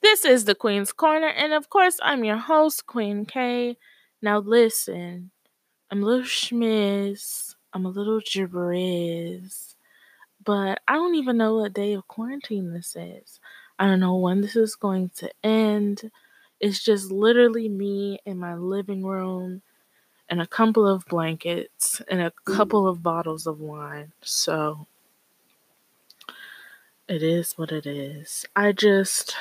This is the Queen's Corner, and of course, I'm your host, Queen K. Now, listen, I'm a little schmiz, I'm a little gibberiz, but I don't even know what day of quarantine this is. I don't know when this is going to end. It's just literally me in my living room and a couple of blankets and a couple of bottles of wine. So it is what it is. I just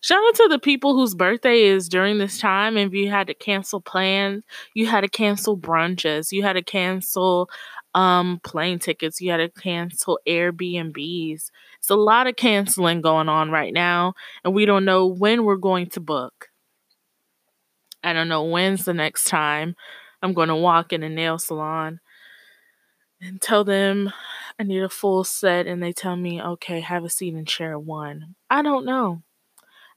shout out to the people whose birthday is during this time. If you had to cancel plans, you had to cancel brunches, you had to cancel um plane tickets, you had to cancel Airbnbs. It's a lot of canceling going on right now, and we don't know when we're going to book. I don't know when's the next time I'm going to walk in a nail salon and tell them I need a full set, and they tell me, okay, have a seat in chair one. I don't know.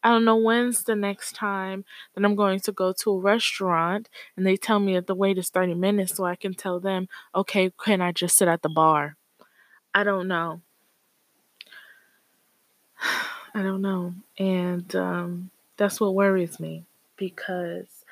I don't know when's the next time that I'm going to go to a restaurant and they tell me that the wait is 30 minutes so I can tell them, okay, can I just sit at the bar? I don't know. I don't know. And um, that's what worries me because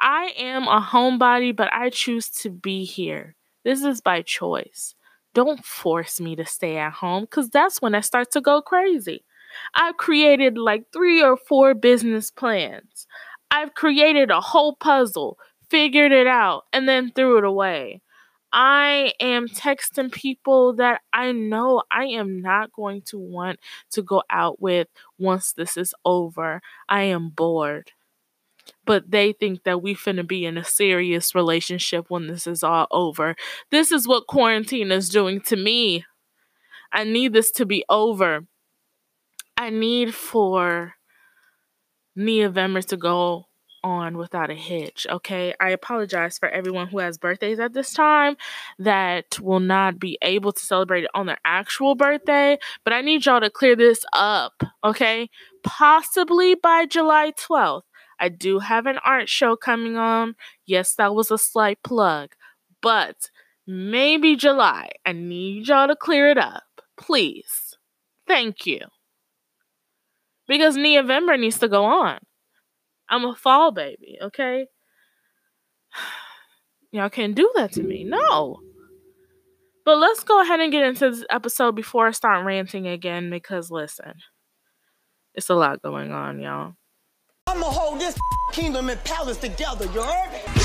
I am a homebody, but I choose to be here. This is by choice. Don't force me to stay at home because that's when I start to go crazy. I've created like three or four business plans. I've created a whole puzzle, figured it out, and then threw it away. I am texting people that I know I am not going to want to go out with once this is over. I am bored. But they think that we finna be in a serious relationship when this is all over. This is what quarantine is doing to me. I need this to be over. I need for November to go on without a hitch. Okay. I apologize for everyone who has birthdays at this time that will not be able to celebrate it on their actual birthday, but I need y'all to clear this up. Okay. Possibly by July 12th. I do have an art show coming on. Yes, that was a slight plug, but maybe July. I need y'all to clear it up. Please. Thank you. Because November needs to go on. I'm a fall baby, okay? Y'all can't do that to me. No. But let's go ahead and get into this episode before I start ranting again because listen, it's a lot going on, y'all. I'ma hold this kingdom and palace together, you heard?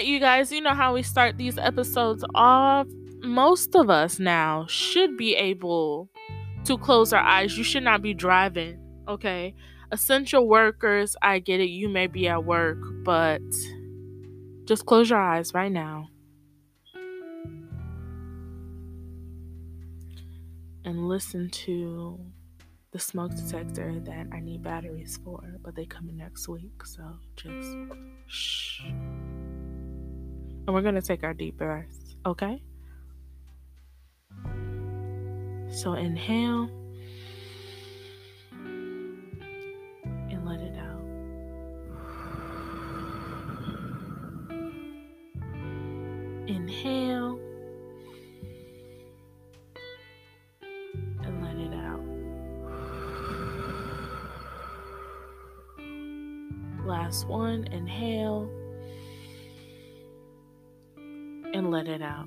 Right, you guys, you know how we start these episodes off. Most of us now should be able to close our eyes. You should not be driving, okay? Essential workers, I get it. You may be at work, but just close your eyes right now. And listen to the smoke detector that I need batteries for, but they come next week. So just shh. And we're going to take our deep breaths, okay? So inhale and let it out. Inhale and let it out. Last one, inhale it out.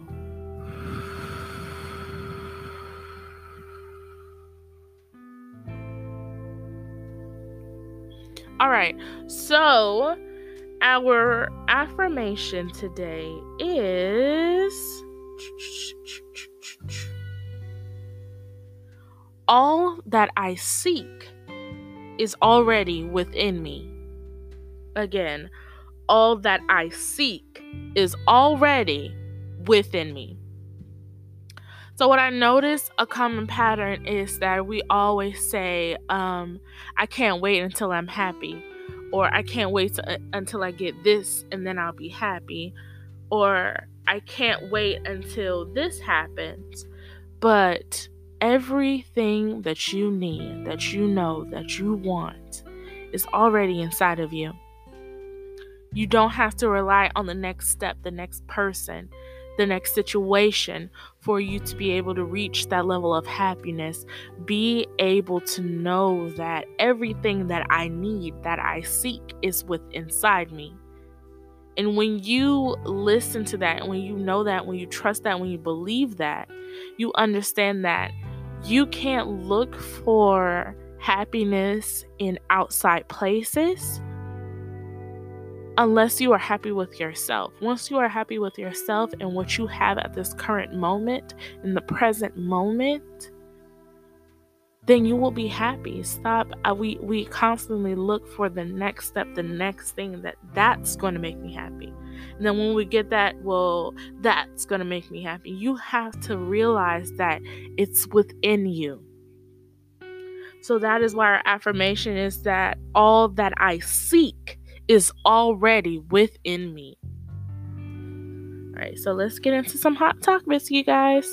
All right, so our affirmation today is all that I seek is already within me. Again, all that I seek is already within me. So, what I notice a common pattern is that we always say, um, I can't wait until I'm happy, or I can't wait to, uh, until I get this and then I'll be happy, or I can't wait until this happens. But everything that you need, that you know, that you want is already inside of you. You don't have to rely on the next step, the next person, the next situation for you to be able to reach that level of happiness. Be able to know that everything that I need, that I seek, is within inside me. And when you listen to that, and when you know that, when you trust that, when you believe that, you understand that you can't look for happiness in outside places unless you are happy with yourself. Once you are happy with yourself and what you have at this current moment, in the present moment, then you will be happy. Stop. Uh, we we constantly look for the next step, the next thing that that's going to make me happy. And then when we get that, well, that's going to make me happy. You have to realize that it's within you. So that is why our affirmation is that all that I seek is already within me. All right, so let's get into some hot topics, you guys.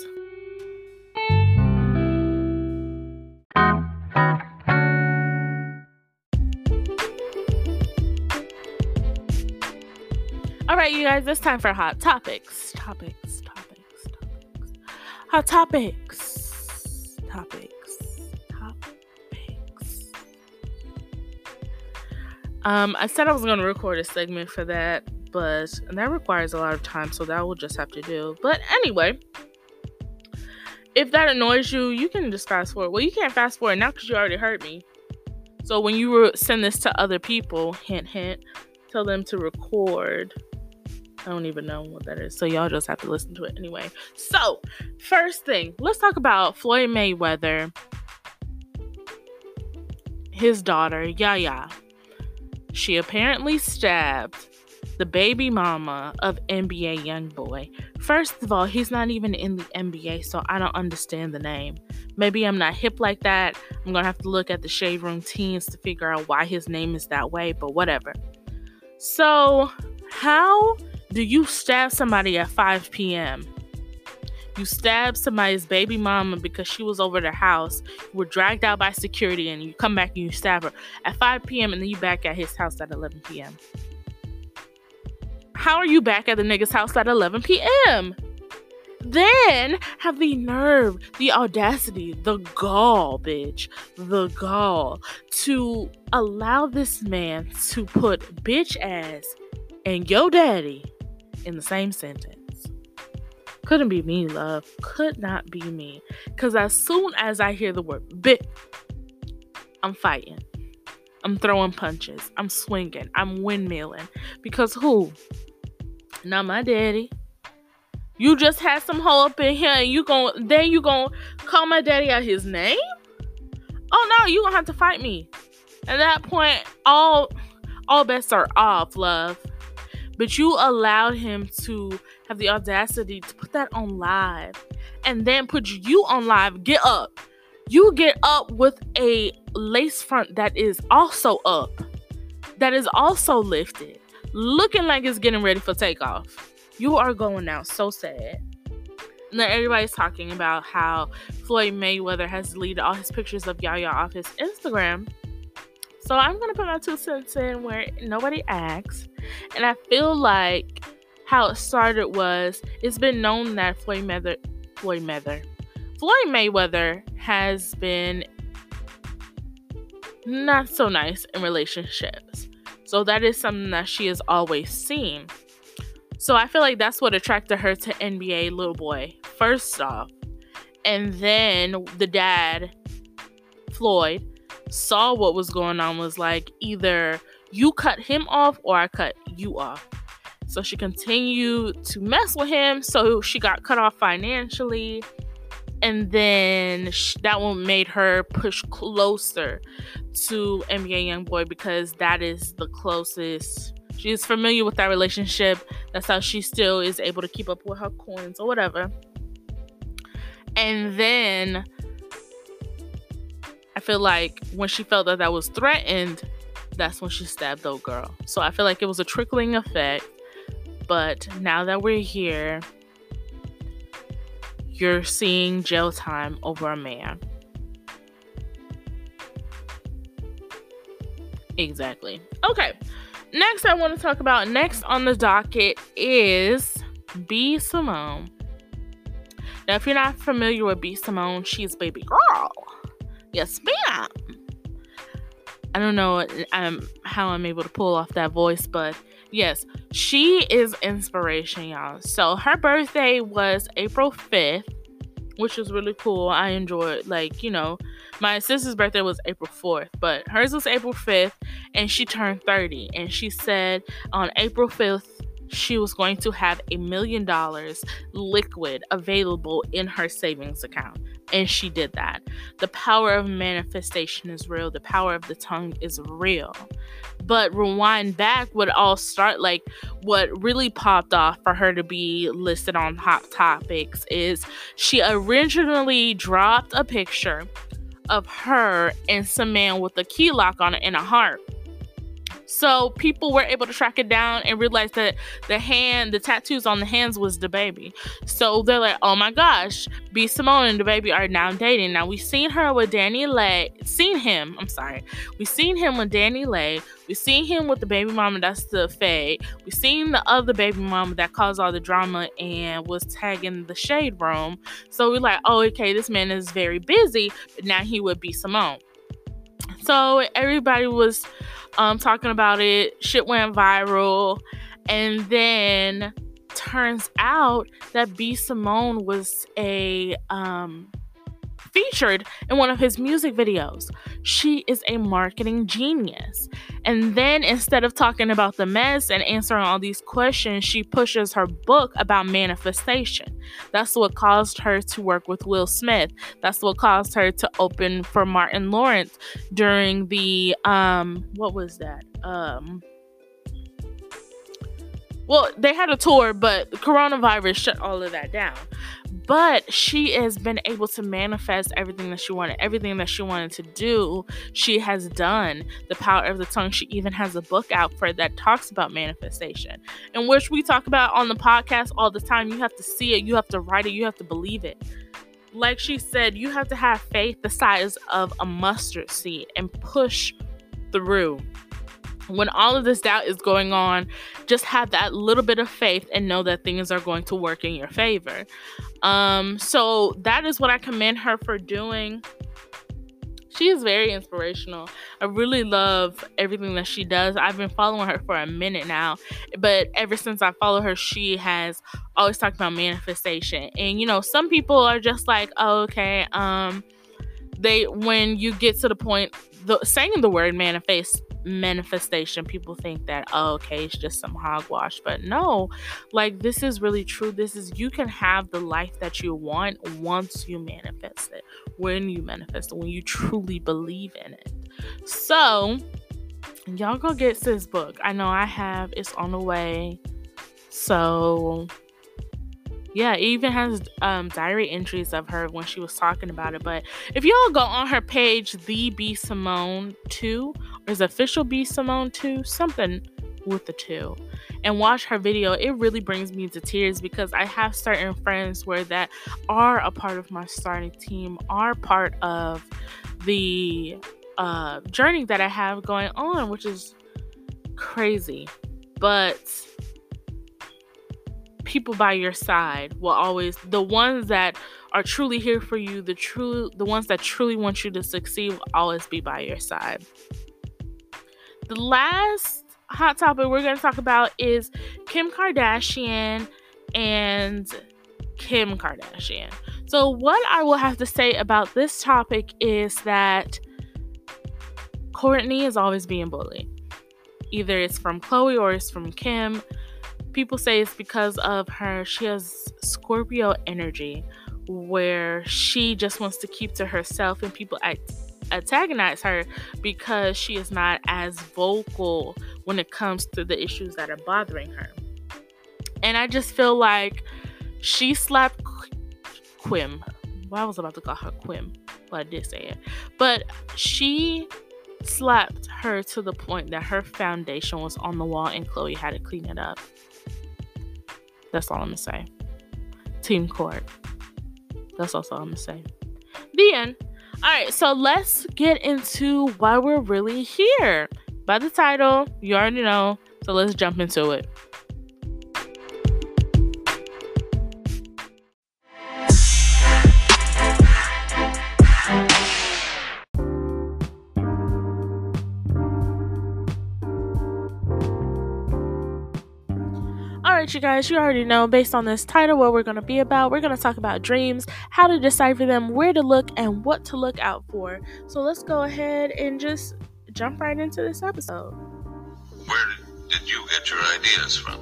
All right, you guys, it's time for hot topics. Topics, topics, topics. Hot topics. Topics. Um, I said I was going to record a segment for that, but that requires a lot of time, so that will just have to do. But anyway, if that annoys you, you can just fast forward. Well, you can't fast forward now because you already heard me. So when you send this to other people, hint, hint, tell them to record. I don't even know what that is. So y'all just have to listen to it anyway. So, first thing, let's talk about Floyd Mayweather, his daughter, Yaya. She apparently stabbed the baby mama of NBA Youngboy. First of all, he's not even in the NBA, so I don't understand the name. Maybe I'm not hip like that. I'm gonna have to look at the Shade Room teens to figure out why his name is that way, but whatever. So, how do you stab somebody at 5 p.m.? You stab somebody's baby mama because she was over their house. You were dragged out by security, and you come back and you stab her at 5 p.m. and then you back at his house at 11 p.m. How are you back at the nigga's house at 11 p.m.? Then have the nerve, the audacity, the gall, bitch, the gall to allow this man to put bitch ass and yo daddy in the same sentence. Couldn't be me, love. Could not be me. Because as soon as I hear the word bit, I'm fighting. I'm throwing punches. I'm swinging. I'm windmilling. Because who? Not my daddy. You just had some hoe up in here and you gon' then you gon' call my daddy out his name? Oh no, you gonna have to fight me. At that point, all all bets are off, love. But you allowed him to have the audacity to put that on live and then put you on live. Get up. You get up with a lace front that is also up, that is also lifted, looking like it's getting ready for takeoff. You are going out so sad. And then everybody's talking about how Floyd Mayweather has deleted all his pictures of Yaya off his Instagram. So I'm gonna put my two cents in where nobody asked. And I feel like how it started was it's been known that Floyd Mayweather, Floyd Mayweather, Floyd Mayweather has been not so nice in relationships. So that is something that she has always seen. So I feel like that's what attracted her to NBA little boy, first off. And then the dad, Floyd, saw what was going on, was like, either you cut him off or I cut you off. So she continued to mess with him. So she got cut off financially. And then she, that one made her push closer to NBA Youngboy because that is the closest. She's familiar with that relationship. That's how she still is able to keep up with her coins or whatever. And then I feel like when she felt that that was threatened, that's when she stabbed the girl. So I feel like it was a trickling effect. But now that we're here, you're seeing jail time over a man. Exactly. Okay. Next, I want to talk about next on the docket is B. Simone. Now, if you're not familiar with B. Simone, she's baby girl. Yes, ma'am. I don't know um, how I'm able to pull off that voice, but yes, she is inspiration, y'all. So her birthday was April 5th, which was really cool. I enjoyed, like, you know, my sister's birthday was April 4th, but hers was April 5th, and she turned 30. And she said on April 5th, she was going to have a million dollars liquid available in her savings account. And she did that. The power of manifestation is real, the power of the tongue is real. But rewind back, what all start like what really popped off for her to be listed on Hot Topics is she originally dropped a picture of her and some man with a key lock on it and a heart so people were able to track it down and realize that the hand, the tattoos on the hands was the baby. So they're like, oh my gosh, B Simone and the baby are now dating. Now we've seen her with DaniLeigh, seen him, I'm sorry. We've seen him with DaniLeigh. We've seen him with the baby mama that's the Faye. We've seen the other baby mama that caused all the drama and was tagging the shade room. So we're like, oh, okay, this man is very busy, but now he would be Simone. So everybody was um, talking about it. Shit went viral. And then turns out that B Simone was a um, featured in one of his music videos. She is a marketing genius. And then instead of talking about the mess and answering all these questions, she pushes her book about manifestation. That's what caused her to work with Will Smith. That's what caused her to open for Martin Lawrence during the um what was that? Um well, they had a tour, but coronavirus shut all of that down but she has been able to manifest everything that she wanted everything that she wanted to do she has done. The power of the tongue she even has a book out for that talks about manifestation in which we talk about on the podcast all the time. You have to see it you have to write it you have to believe it. Like she said you have to have faith the size of a mustard seed and push through when all of this doubt is going on, just have that little bit of faith and know that things are going to work in your favor. Um, so that is what I commend her for doing. She is very inspirational. I really love everything that she does. I've been following her for a minute now, but ever since I follow her, she has always talked about manifestation. And you know, some people are just like, oh, okay, um, they when you get to the point the saying the word manifest manifestation. People think that oh, okay it's just some hogwash but no. Like this is really true. This is you can have the life that you want once you manifest it when you manifest it when you truly believe in it. So y'all go get this book. I know i have it's on the way. So yeah, it even has um, diary entries of her when she was talking about it. But if y'all go on her page, the B Simone 2, or is official B Simone 2, something with the two, and watch her video, it really brings me to tears because I have certain friends where that are a part of my starting team, are part of the uh, journey that I have going on, which is crazy. But people by your side will always the ones that are truly here for you the true the ones that truly want you to succeed will always be by your side the last hot topic we're going to talk about is kim kardashian and kim kardashian. So what i will have to say about this topic is that Kourtney is always being bullied. Either it's from Khloé or it's from kim. People say it's because of her she has scorpio energy where she just wants to keep to herself and people act, antagonize her because she is not as vocal when it comes to the issues that are bothering her and i just feel like she slapped quim well, I was about to call her Quim, but I did say it. But she slapped her to the point that her foundation was on the wall and Khloé had to clean it up. That's all I'm gonna say. Team court. That's also all I'm gonna say. The end. Alright, so let's get into why we're really here. By the title, you already know. So let's jump into it. You guys, you already know based on this title what we're going to be about. We're going to talk about dreams, how to decipher them, where to look, and what to look out for. So let's go ahead and just jump right into this episode. Where did you get your ideas from?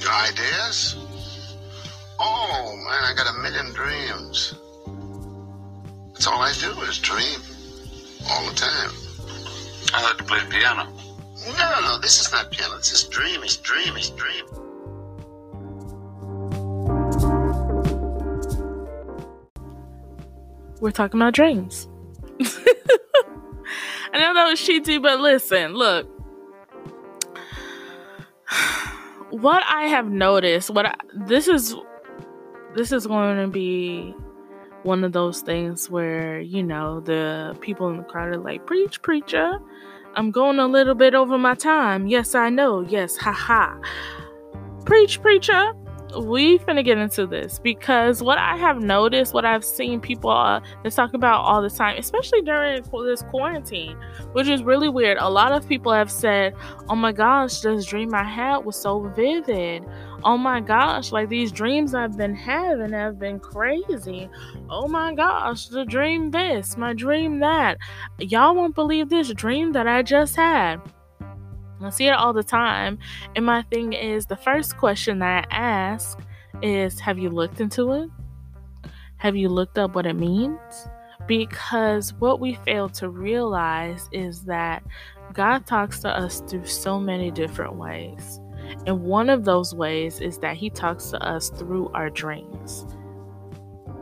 Your ideas? Oh, man, I got a million dreams. That's all I do is dream all the time. I like to play piano. No, no, no, this is not piano. This is dream, it's dream, it's dream. We're talking about dreams. I know that was cheesy, but listen, look. What I have noticed, what I, this is, this is going to be one of those things where you know the people in the crowd are like, "Preach, preacher." I'm going a little bit over my time. Yes, I know. Yes, haha. Preach, preacher. We finna get into this because what I have noticed, what I've seen people uh, they talk about all the time, especially during this quarantine, which is really weird. A lot of people have said, "Oh my gosh, this dream I had was so vivid." Oh my gosh, like these dreams I've been having have been crazy. Oh my gosh, the dream this, my dream that. Y'all won't believe this dream that I just had. I see it all the time. And my thing is the first question that I ask is Have you looked into it? Have you looked up what it means? Because what we fail to realize is that God talks to us through so many different ways. And one of those ways is that He talks to us through our dreams.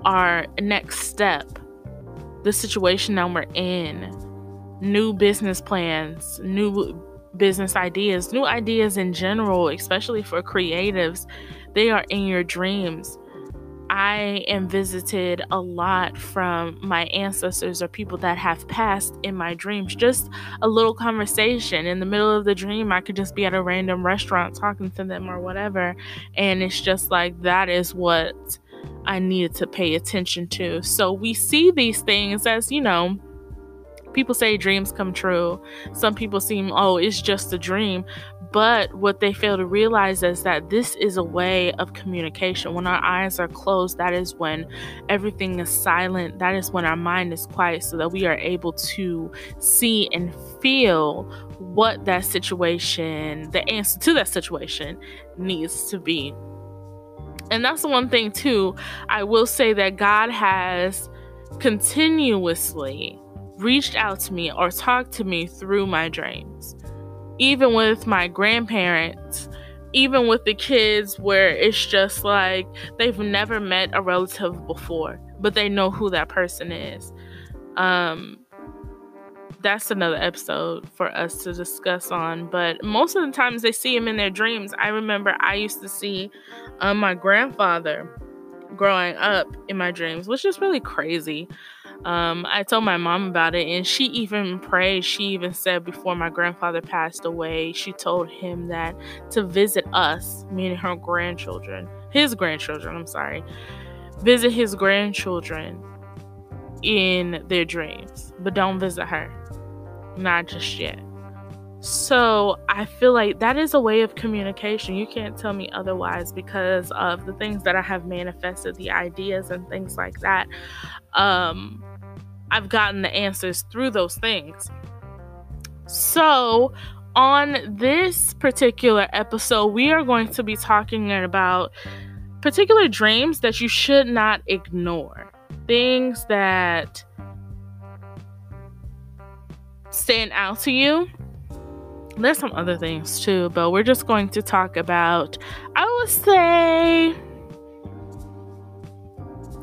Our next step, the situation that we're in, new business plans, new business ideas, new ideas in general, especially for creatives, they are in your dreams. I am visited a lot from my ancestors or people that have passed in my dreams. Just a little conversation in the middle of the dream, I could just be at a random restaurant talking to them or whatever. And it's just like that is what I needed to pay attention to. So we see these things as, you know, people say dreams come true. Some people seem, oh, it's just a dream. But what they fail to realize is that this is a way of communication. When our eyes are closed, that is when everything is silent. That is when our mind is quiet so that we are able to see and feel what that situation, the answer to that situation, needs to be. And that's the one thing, too. I will say that God has continuously reached out to me or talked to me through my dreams. Even with my grandparents, even with the kids where it's just like they've never met a relative before, but they know who that person is. Um that's another episode for us to discuss on, but most of the times they see him in their dreams. I remember I used to see um, my grandfather growing up in my dreams, which is really crazy. Um, I told my mom about it, and she even prayed. She even said before my grandfather passed away, she told him that to visit us, meaning her grandchildren, his grandchildren, I'm sorry, visit his grandchildren in their dreams, but don't visit her. Not just yet. So I feel like that is a way of communication. You can't tell me otherwise because of the things that I have manifested, the ideas and things like that. Um, I've gotten the answers through those things. So, on this particular episode, we are going to be talking about particular dreams that you should not ignore. Things that stand out to you. There's some other things too, but we're just going to talk about, I would say,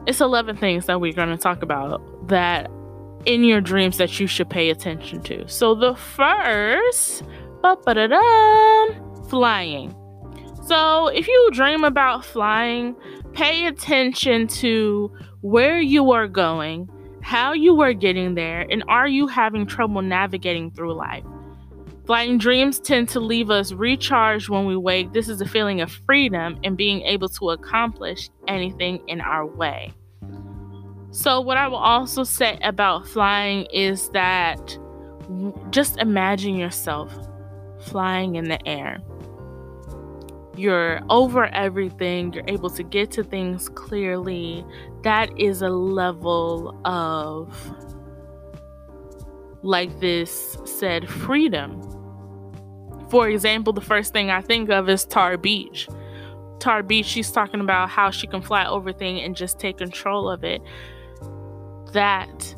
it's 11 things that we're going to talk about that in your dreams that you should pay attention to. So the first, flying. So if you dream about flying, pay attention to where you are going, how you are getting there, and are you having trouble navigating through life? Flying dreams tend to leave us recharged when we wake. This is a feeling of freedom and being able to accomplish anything in our way. So, what I will also say about flying is that just imagine yourself flying in the air. You're over everything, you're able to get to things clearly. That is a level of, like this said, freedom for example, the first thing I think of is Tar Beach. Tar Beach, she's talking about how she can fly over things and just take control of it. That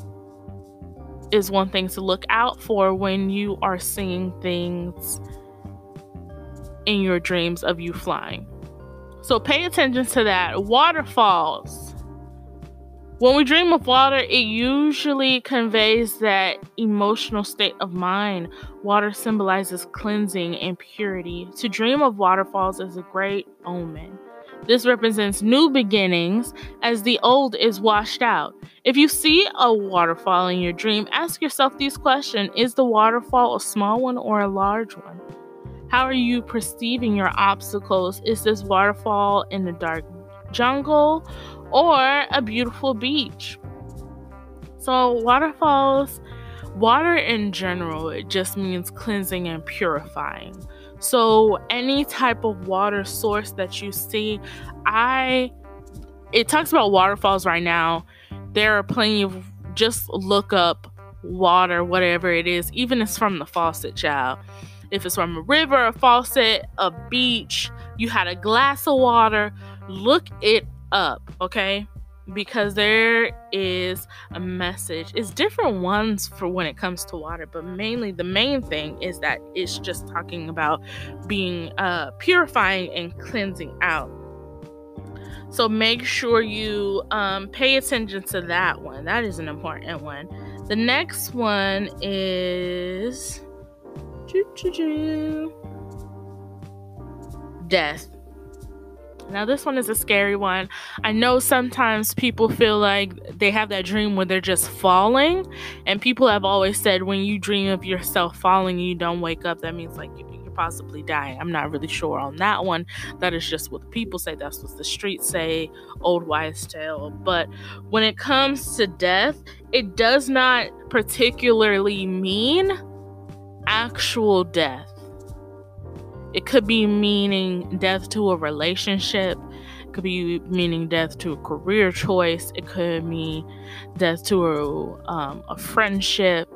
is one thing to look out for when you are seeing things in your dreams of you flying. So pay attention to that. Waterfalls. When we dream of water, it usually conveys that emotional state of mind. Water symbolizes cleansing and purity. To dream of waterfalls is a great omen. This represents new beginnings as the old is washed out. If you see a waterfall in your dream, ask yourself these questions Is the waterfall a small one or a large one? How are you perceiving your obstacles? Is this waterfall in the dark jungle or a beautiful beach. So, waterfalls, water in general, it just means cleansing and purifying. So, any type of water source that you see, I it talks about waterfalls right now. There are plenty of just look up water, whatever it is, even if it's from the faucet, child. If it's from a river, a faucet, a beach, you had a glass of water, look it up, okay? Because there is a message. It's different ones for when it comes to water, but mainly the main thing is that it's just talking about being uh, purifying and cleansing out. So make sure you um, pay attention to that one. That is an important one. The next one is death. Now, this one is a scary one. I know sometimes people feel like they have that dream where they're just falling, and people have always said when you dream of yourself falling and you don't wake up, that means like you're possibly dying. I'm not really sure on that one. That is just what the people say, that's what the streets say, old wise tale. But when it comes to death, it does not particularly mean actual death it could be meaning death to a relationship. It could be meaning death to a career choice. It could mean death to a, um, a friendship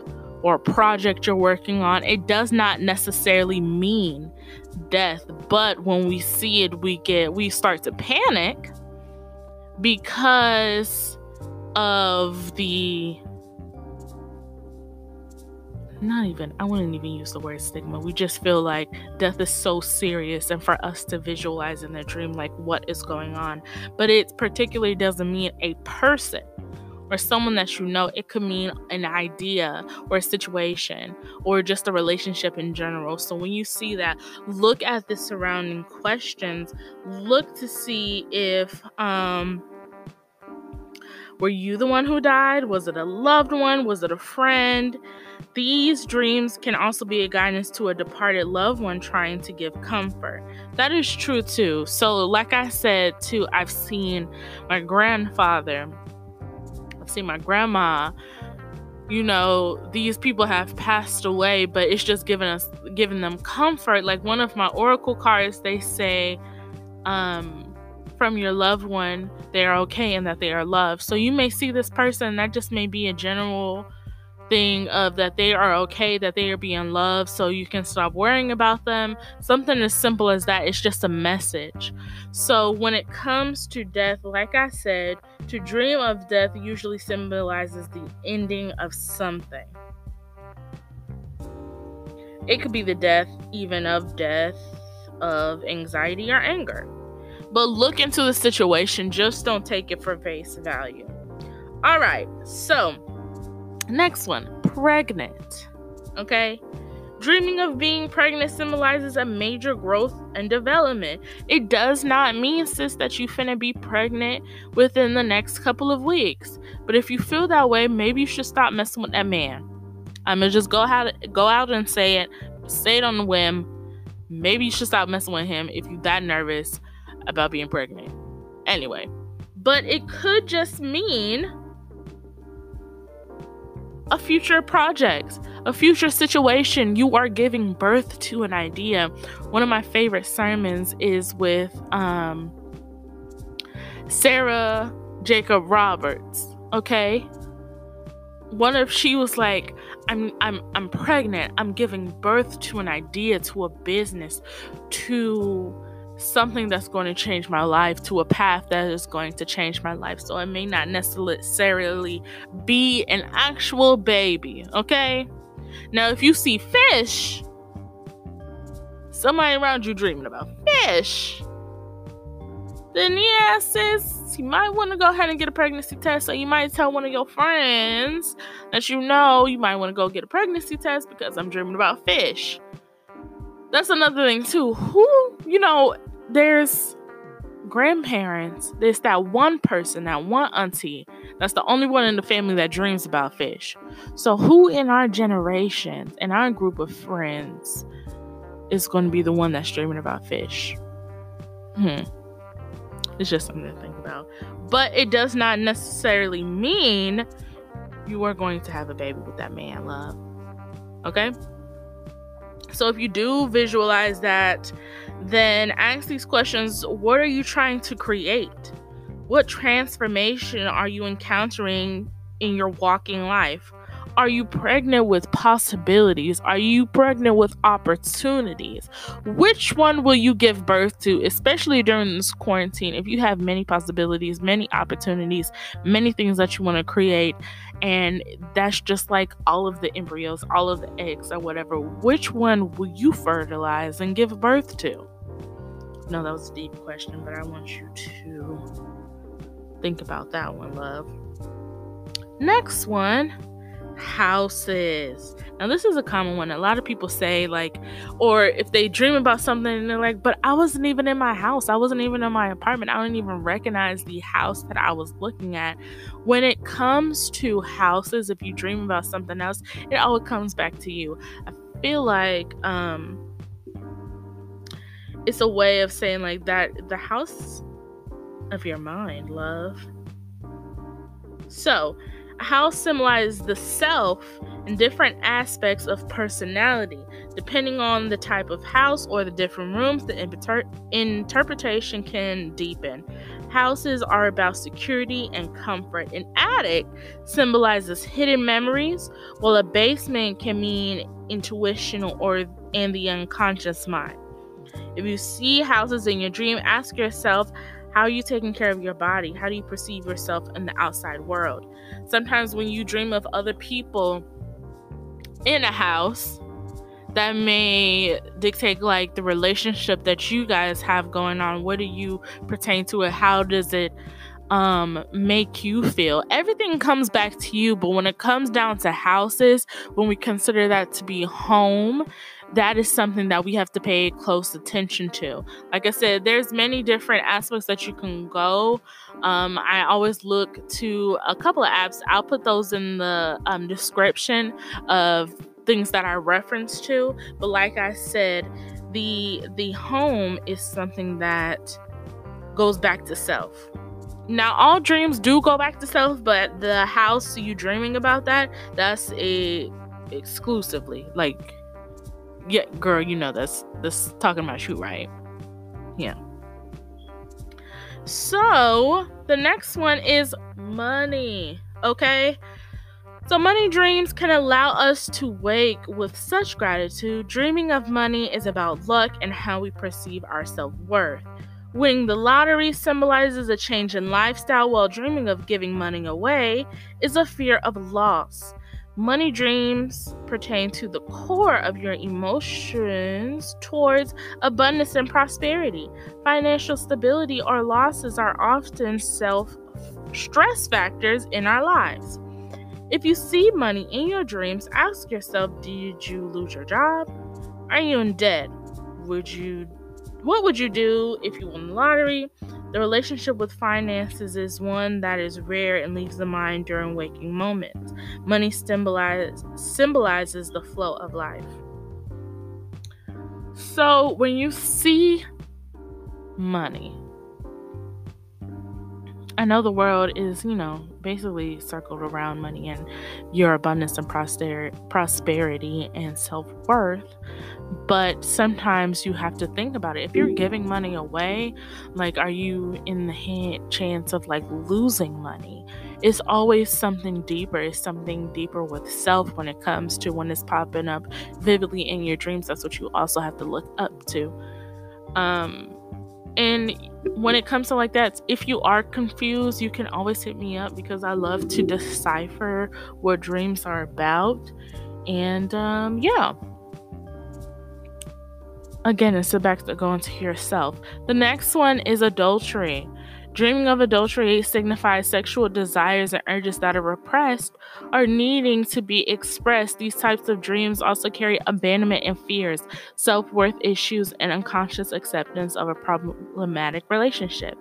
or a project you're working on. It does not necessarily mean death, but when we see it, we get we start to panic because of the not even I wouldn't even use the word stigma. We just feel like death is so serious and for us to visualize in the dream like what is going on. But it particularly doesn't mean a person or someone that you know. It could mean an idea or a situation or just a relationship in general. So when you see that, look at the surrounding questions. Look to see if um were you the one who died? Was it a loved one? Was it a friend? These dreams can also be a guidance to a departed loved one trying to give comfort. That is true too. So, like I said, too, I've seen my grandfather, I've seen my grandma. You know, these people have passed away, but it's just giving us giving them comfort. Like one of my oracle cards, they say, um, from your loved one, they are okay and that they are loved. So you may see this person, that just may be a general thing of that they are okay, that they are being loved, so you can stop worrying about them. Something as simple as that. It's just a message. So when it comes to death, like I said, to dream of death usually symbolizes the ending of something. It could be the death, even of death, of anxiety or anger. But look into the situation, just don't take it for face value. All right, so next one pregnant. Okay, Dreaming of being pregnant symbolizes a major growth and development. It does not mean, sis, that you finna be pregnant within the next couple of weeks. But if you feel that way, maybe you should stop messing with that man. I'm gonna just go out, go out and say it, say it on the whim. Maybe you should stop messing with him if you're that nervous about being pregnant. Anyway, but it could just mean a future project, a future situation. You are giving birth to an idea. One of my favorite sermons is with um, Sarah Jakes Roberts. Okay, one of she was like, "I'm I'm I'm pregnant. I'm giving birth to an idea, to a business, to." Something that's going to change my life to a path that is going to change my life. So it may not necessarily be an actual baby, okay? Now, if you see fish, somebody around you dreaming about fish, then yeah, sis, you might want to go ahead and get a pregnancy test. So you might tell one of your friends that you know you might want to go get a pregnancy test because I'm dreaming about fish that's another thing too. Who, you know, there's grandparents. There's that one person, that one auntie, that's the only one in the family that dreams about fish. So who in our generation, in our group of friends, is going to be the one that's dreaming about fish? Hmm. It's just something to think about. But it does not necessarily mean you are going to have a baby with that man, love. Okay? So if you do visualize that, then ask these questions What are you trying to create? What transformation are you encountering in your walking life? Are you pregnant with possibilities? Are you pregnant with opportunities? Which one will you give birth to, especially during this quarantine? If you have many possibilities, many opportunities, many things that you want to create, and that's just like all of the embryos, all of the eggs, or whatever, which one will you fertilize and give birth to? No, that was a deep question, but I want you to think about that one, love. Next one houses. Now, this is a common one. A lot of people say, like, or if they dream about something and they're like, but I wasn't even in my house. I wasn't even in my apartment. I didn't even recognize the house that I was looking at. When it comes to houses, if you dream about something else, it always comes back to you. I feel like, um, it's a way of saying like that the house of your mind, love. So, house symbolizes the self and different aspects of personality. Depending on the type of house or the different rooms, the inter- interpretation can deepen. Houses are about security and comfort. An attic symbolizes hidden memories, while a basement can mean intuition or in the unconscious mind. If you see houses in your dream, ask yourself how are you taking care of your body? How do you perceive yourself in the outside world? Sometimes when you dream of other people in a house, that may dictate like the relationship that you guys have going on. What do you pertain to it? How does it um make you feel everything comes back to you but when it comes down to houses when we consider that to be home that is something that we have to pay close attention to. Like i said there's many different aspects that you can go. Um, i always look to a couple of apps. I'll put those in the um, description of things that i reference to. But like i said the the home is something that goes back to self. Now all dreams do go back to self but the house you dreaming about that that's a exclusively like yeah girl you know that's this talking about you right? Yeah. So the next one is money okay? So money dreams can allow us to wake with such gratitude. Dreaming of money is about luck and how we perceive our self-worth. Winning the lottery symbolizes a change in lifestyle, while dreaming of giving money away is a fear of loss. Money dreams pertain to the core of your emotions towards abundance and prosperity. Financial stability or losses are often self stress factors in our lives. If you see money in your dreams, ask yourself Did you lose your job? Are you in debt? Would you what would you do if you won the lottery? The relationship with finances is one that is rare and leaves the mind during waking moments. Money symbolize, symbolizes the flow of life. So when you see money, I know the world is, you know, basically circled around money and your abundance and prosperity and self worth but sometimes you have to think about it. If you're giving money away like are you in the hand, chance of like losing money? It's always something deeper. It's something deeper with self when it comes to when it's popping up vividly in your dreams. That's what you also have to look up to. Um and when it comes to like that if you are confused you can always hit me up because i love to decipher what dreams are about and um yeah Again, it's back to go into yourself. The next one is adultery. Dreaming of adultery signifies sexual desires and urges that are repressed or needing to be expressed. These types of dreams also carry abandonment and fears, self worth issues, and unconscious acceptance of a problematic relationship.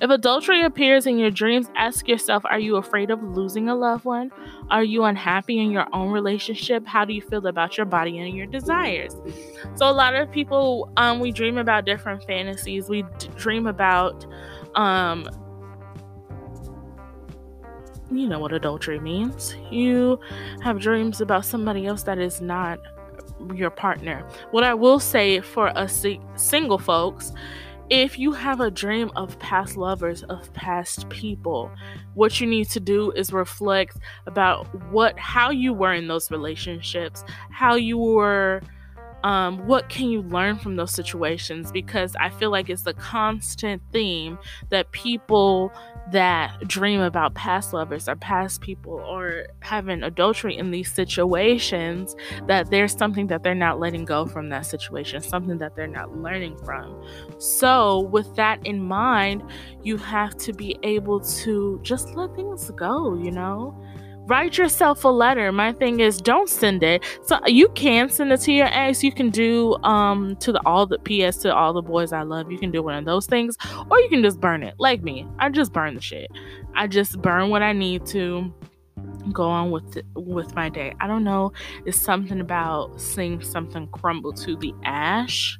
If adultery appears in your dreams, ask yourself Are you afraid of losing a loved one? Are you unhappy in your own relationship? How do you feel about your body and your desires? So, a lot of people, um, we dream about different fantasies. We d- dream about, um, you know what adultery means. You have dreams about somebody else that is not your partner. What I will say for us single folks if you have a dream of past lovers, of past people, what you need to do is reflect about what how you were in those relationships, how you were um, what can you learn from those situations? Because I feel like it's a constant theme that people that dream about past lovers or past people or having adultery in these situations, that there's something that they're not letting go from that situation, something that they're not learning from. So, with that in mind, you have to be able to just let things go, you know? Write yourself a letter. My thing is don't send it. So you can send it to your ex. You can do um to the all the ps to all the boys i love you. Can do one of those things. Or you can just burn it. Like me i just burn the shit. I just burn what i need to go on with with my day. I don't know. It's something about seeing something crumble to the ash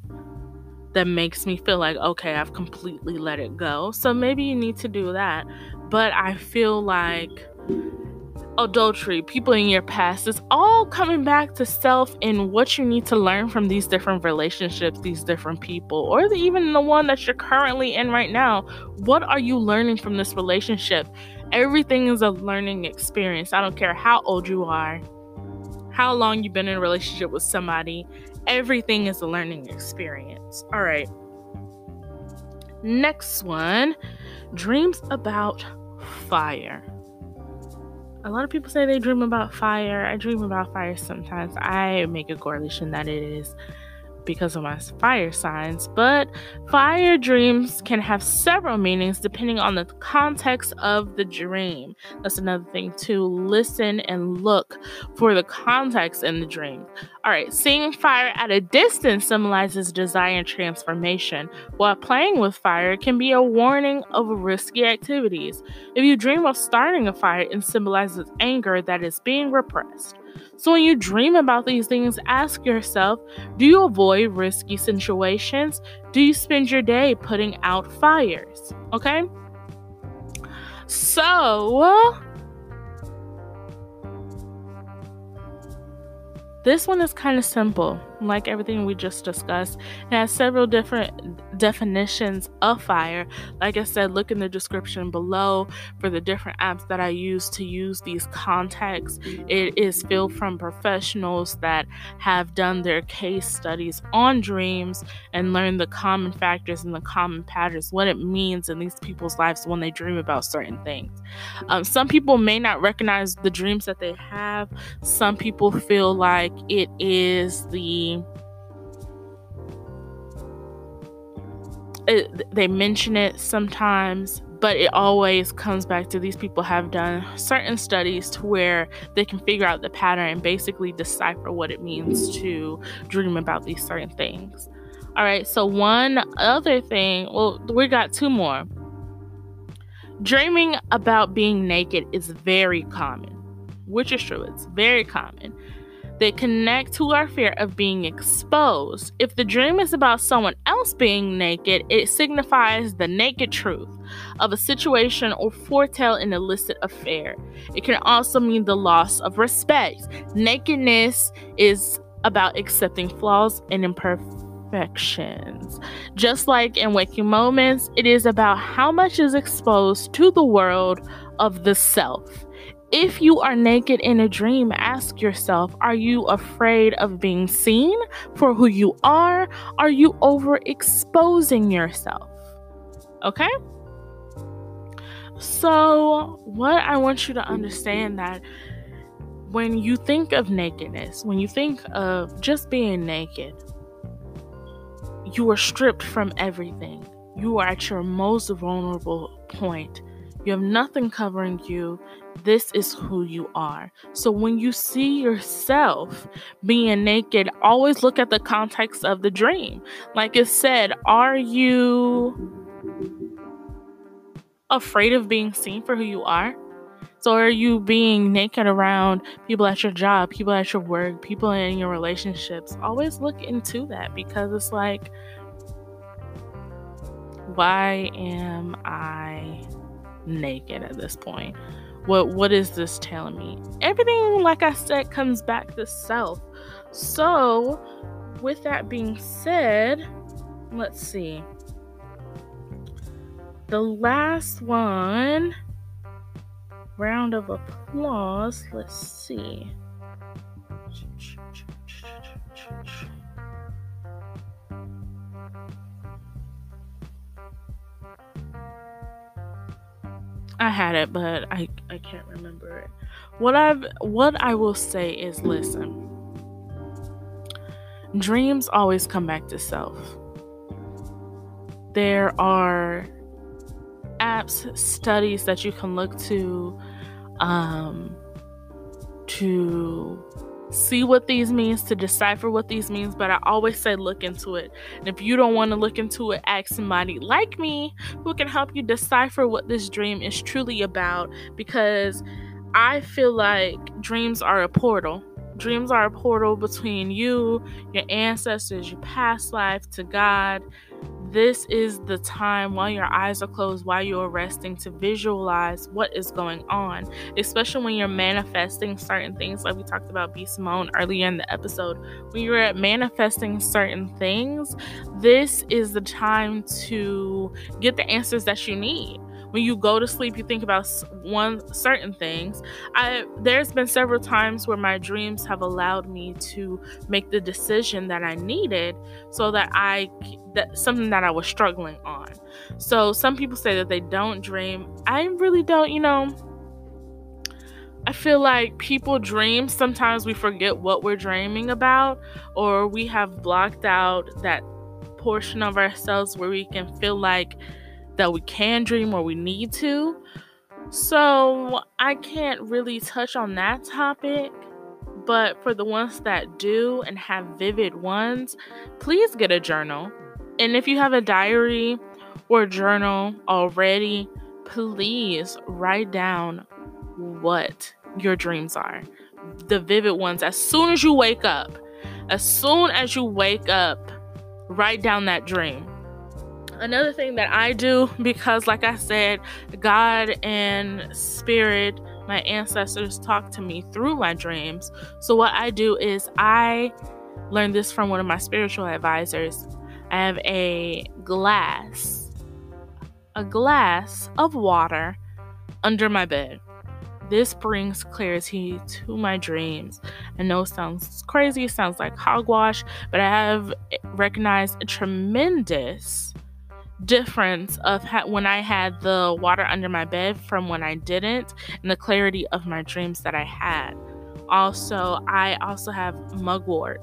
that makes me feel like okay i've completely let it go. So maybe you need to do that. But i feel like adultery, people in your past. It's all coming back to self and what you need to learn from these different relationships, these different people, or the, even the one that you're currently in right now. What are you learning from this relationship? Everything is a learning experience. I don't care how old you are, how long you've been in a relationship with somebody, everything is a learning experience. All right. Next one dreams about fire a lot of people say they dream about fire. I dream about fire sometimes. I make a correlation that it is because of my fire signs, but fire dreams can have several meanings depending on the context of the dream. That's another thing to listen and look for the context in the dream. All right, seeing fire at a distance symbolizes desire and transformation, while playing with fire can be a warning of risky activities. If you dream of starting a fire, it symbolizes anger that is being repressed. So when you dream about these things, ask yourself do you avoid risky situations? Do you spend your day putting out fires? Okay? So, this one is kind of simple. Like everything we just discussed. It has several different definitions of fire. Like I said, look in the description below for the different apps that I use to use these contexts. It is filled from professionals that have done their case studies on dreams and learned the common factors and the common patterns, what it means in these people's lives when they dream about certain things. Um, some people may not recognize the dreams that they have. Some people feel like it is the it, they mention it sometimes but it always comes back to these people have done certain studies to where they can figure out the pattern and basically decipher what it means to dream about these certain things. All right so one other thing well we got two more. Dreaming about being naked is very common which is true it's very common they connect to our fear of being exposed. If the dream is about someone else being naked, it signifies the naked truth of a situation or foretell an illicit affair. It can also mean the loss of respect. Nakedness is about accepting flaws and imperfections. Just like in waking moments, it is about how much is exposed to the world of the self. If you are naked in a dream, ask yourself Are you afraid of being seen for who you are? Are you overexposing yourself? Okay? So, what I want you to understand that when you think of nakedness, when you think of just being naked, you are stripped from everything. You are at your most vulnerable point. You have nothing covering you. This is who you are. So when you see yourself being naked, always look at the context of the dream. Like it said, are you afraid of being seen for who you are? So are you being naked around people at your job, people at your work, people in your relationships? Always look into that because it's like, why am I naked at this point. What what is this telling me? Everything, like I said, comes back to self. So, with that being said, let's see. The last one, round of applause. Let's see. I had it, but I I can't remember it. What I've what I will say is listen. Dreams always come back to self. There are apps, studies that you can look to um, to see what these means, to decipher what these means, but I always say look into it. And if you don't want to look into it, ask somebody like me who can help you decipher what this dream is truly about because I feel like dreams are a portal. Dreams are a portal between you, your ancestors, your past life to God, this is the time while your eyes are closed, while you're resting, to visualize what is going on, especially when you're manifesting certain things, like we talked about B. Simone earlier in the episode. When you're manifesting certain things, this is the time to get the answers that you need when you go to sleep you think about one certain things. I there's been several times where my dreams have allowed me to make the decision that i needed so that i that something that i was struggling on. So some people say that they don't dream. I really don't you know. I feel like people dream. Sometimes we forget what we're dreaming about, or we have blocked out that portion of ourselves where we can feel like that we can dream or we need to. So I can't really touch on that topic. But for the ones that do and have vivid ones, please get a journal. And if you have a diary or journal already, please write down what your dreams are. The vivid ones. As soon as you wake up, as soon as you wake up, write down that dream another thing that I do because, like I said, God and spirit, my ancestors talk to me through my dreams. So, what I do is I learned this from one of my spiritual advisors. I have a glass, a glass of water under my bed. This brings clarity to my dreams. I know it sounds crazy, sounds like hogwash, but I have recognized a tremendous difference of ha- when I had the water under my bed from when I didn't, and the clarity of my dreams that I had. Also, I also have mugwort.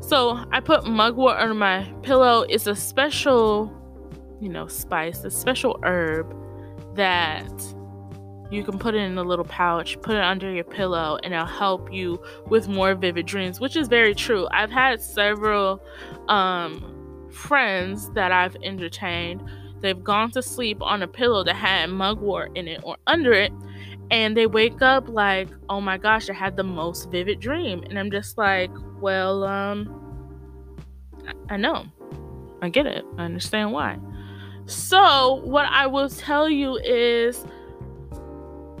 So I put mugwort under my pillow. It's a special, you know, spice, a special herb that you can put it in a little pouch, put it under your pillow, and it'll help you with more vivid dreams, which is very true. I've had several um, friends that I've entertained. They've gone to sleep on a pillow that had mugwort in it or under it, and they wake up like, oh my gosh, I had the most vivid dream. And I'm just like, well, um, I know. I get it. I understand why. So, what I will tell you is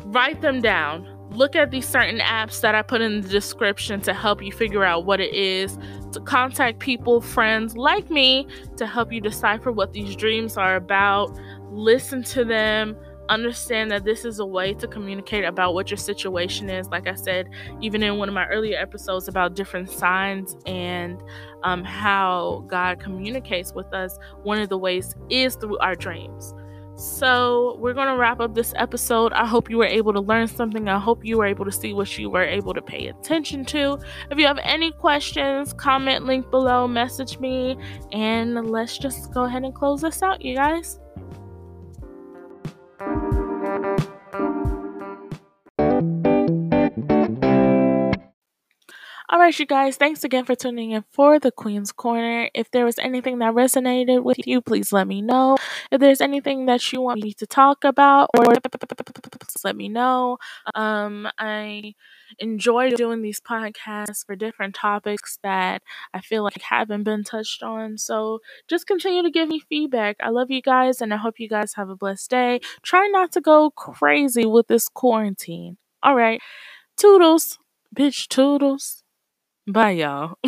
write them down. Look at these certain apps that I put in the description to help you figure out what it is. To contact people, friends like me to help you decipher what these dreams are about. Listen to them understand that this is a way to communicate about what your situation is. Like I said, even in one of my earlier episodes about different signs and um, how God communicates with us, one of the ways is through our dreams. So, we're going to wrap up this episode. I hope you were able to learn something. I hope you were able to see what you were able to pay attention to. If you have any questions, comment link below, message me, and let's just go ahead and close this out, you guys. All right, you guys, thanks again for tuning in for the Queen's Corner. If there was anything that resonated with you, please let me know. If there's anything that you want me to talk about, or let me know. Um, I enjoy doing these podcasts for different topics that I feel like haven't been touched on. So just continue to give me feedback. I love you guys, and I hope you guys have a blessed day. Try not to go crazy with this quarantine. All right, toodles, bitch, toodles. Bye, y'all.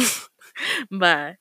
Bye.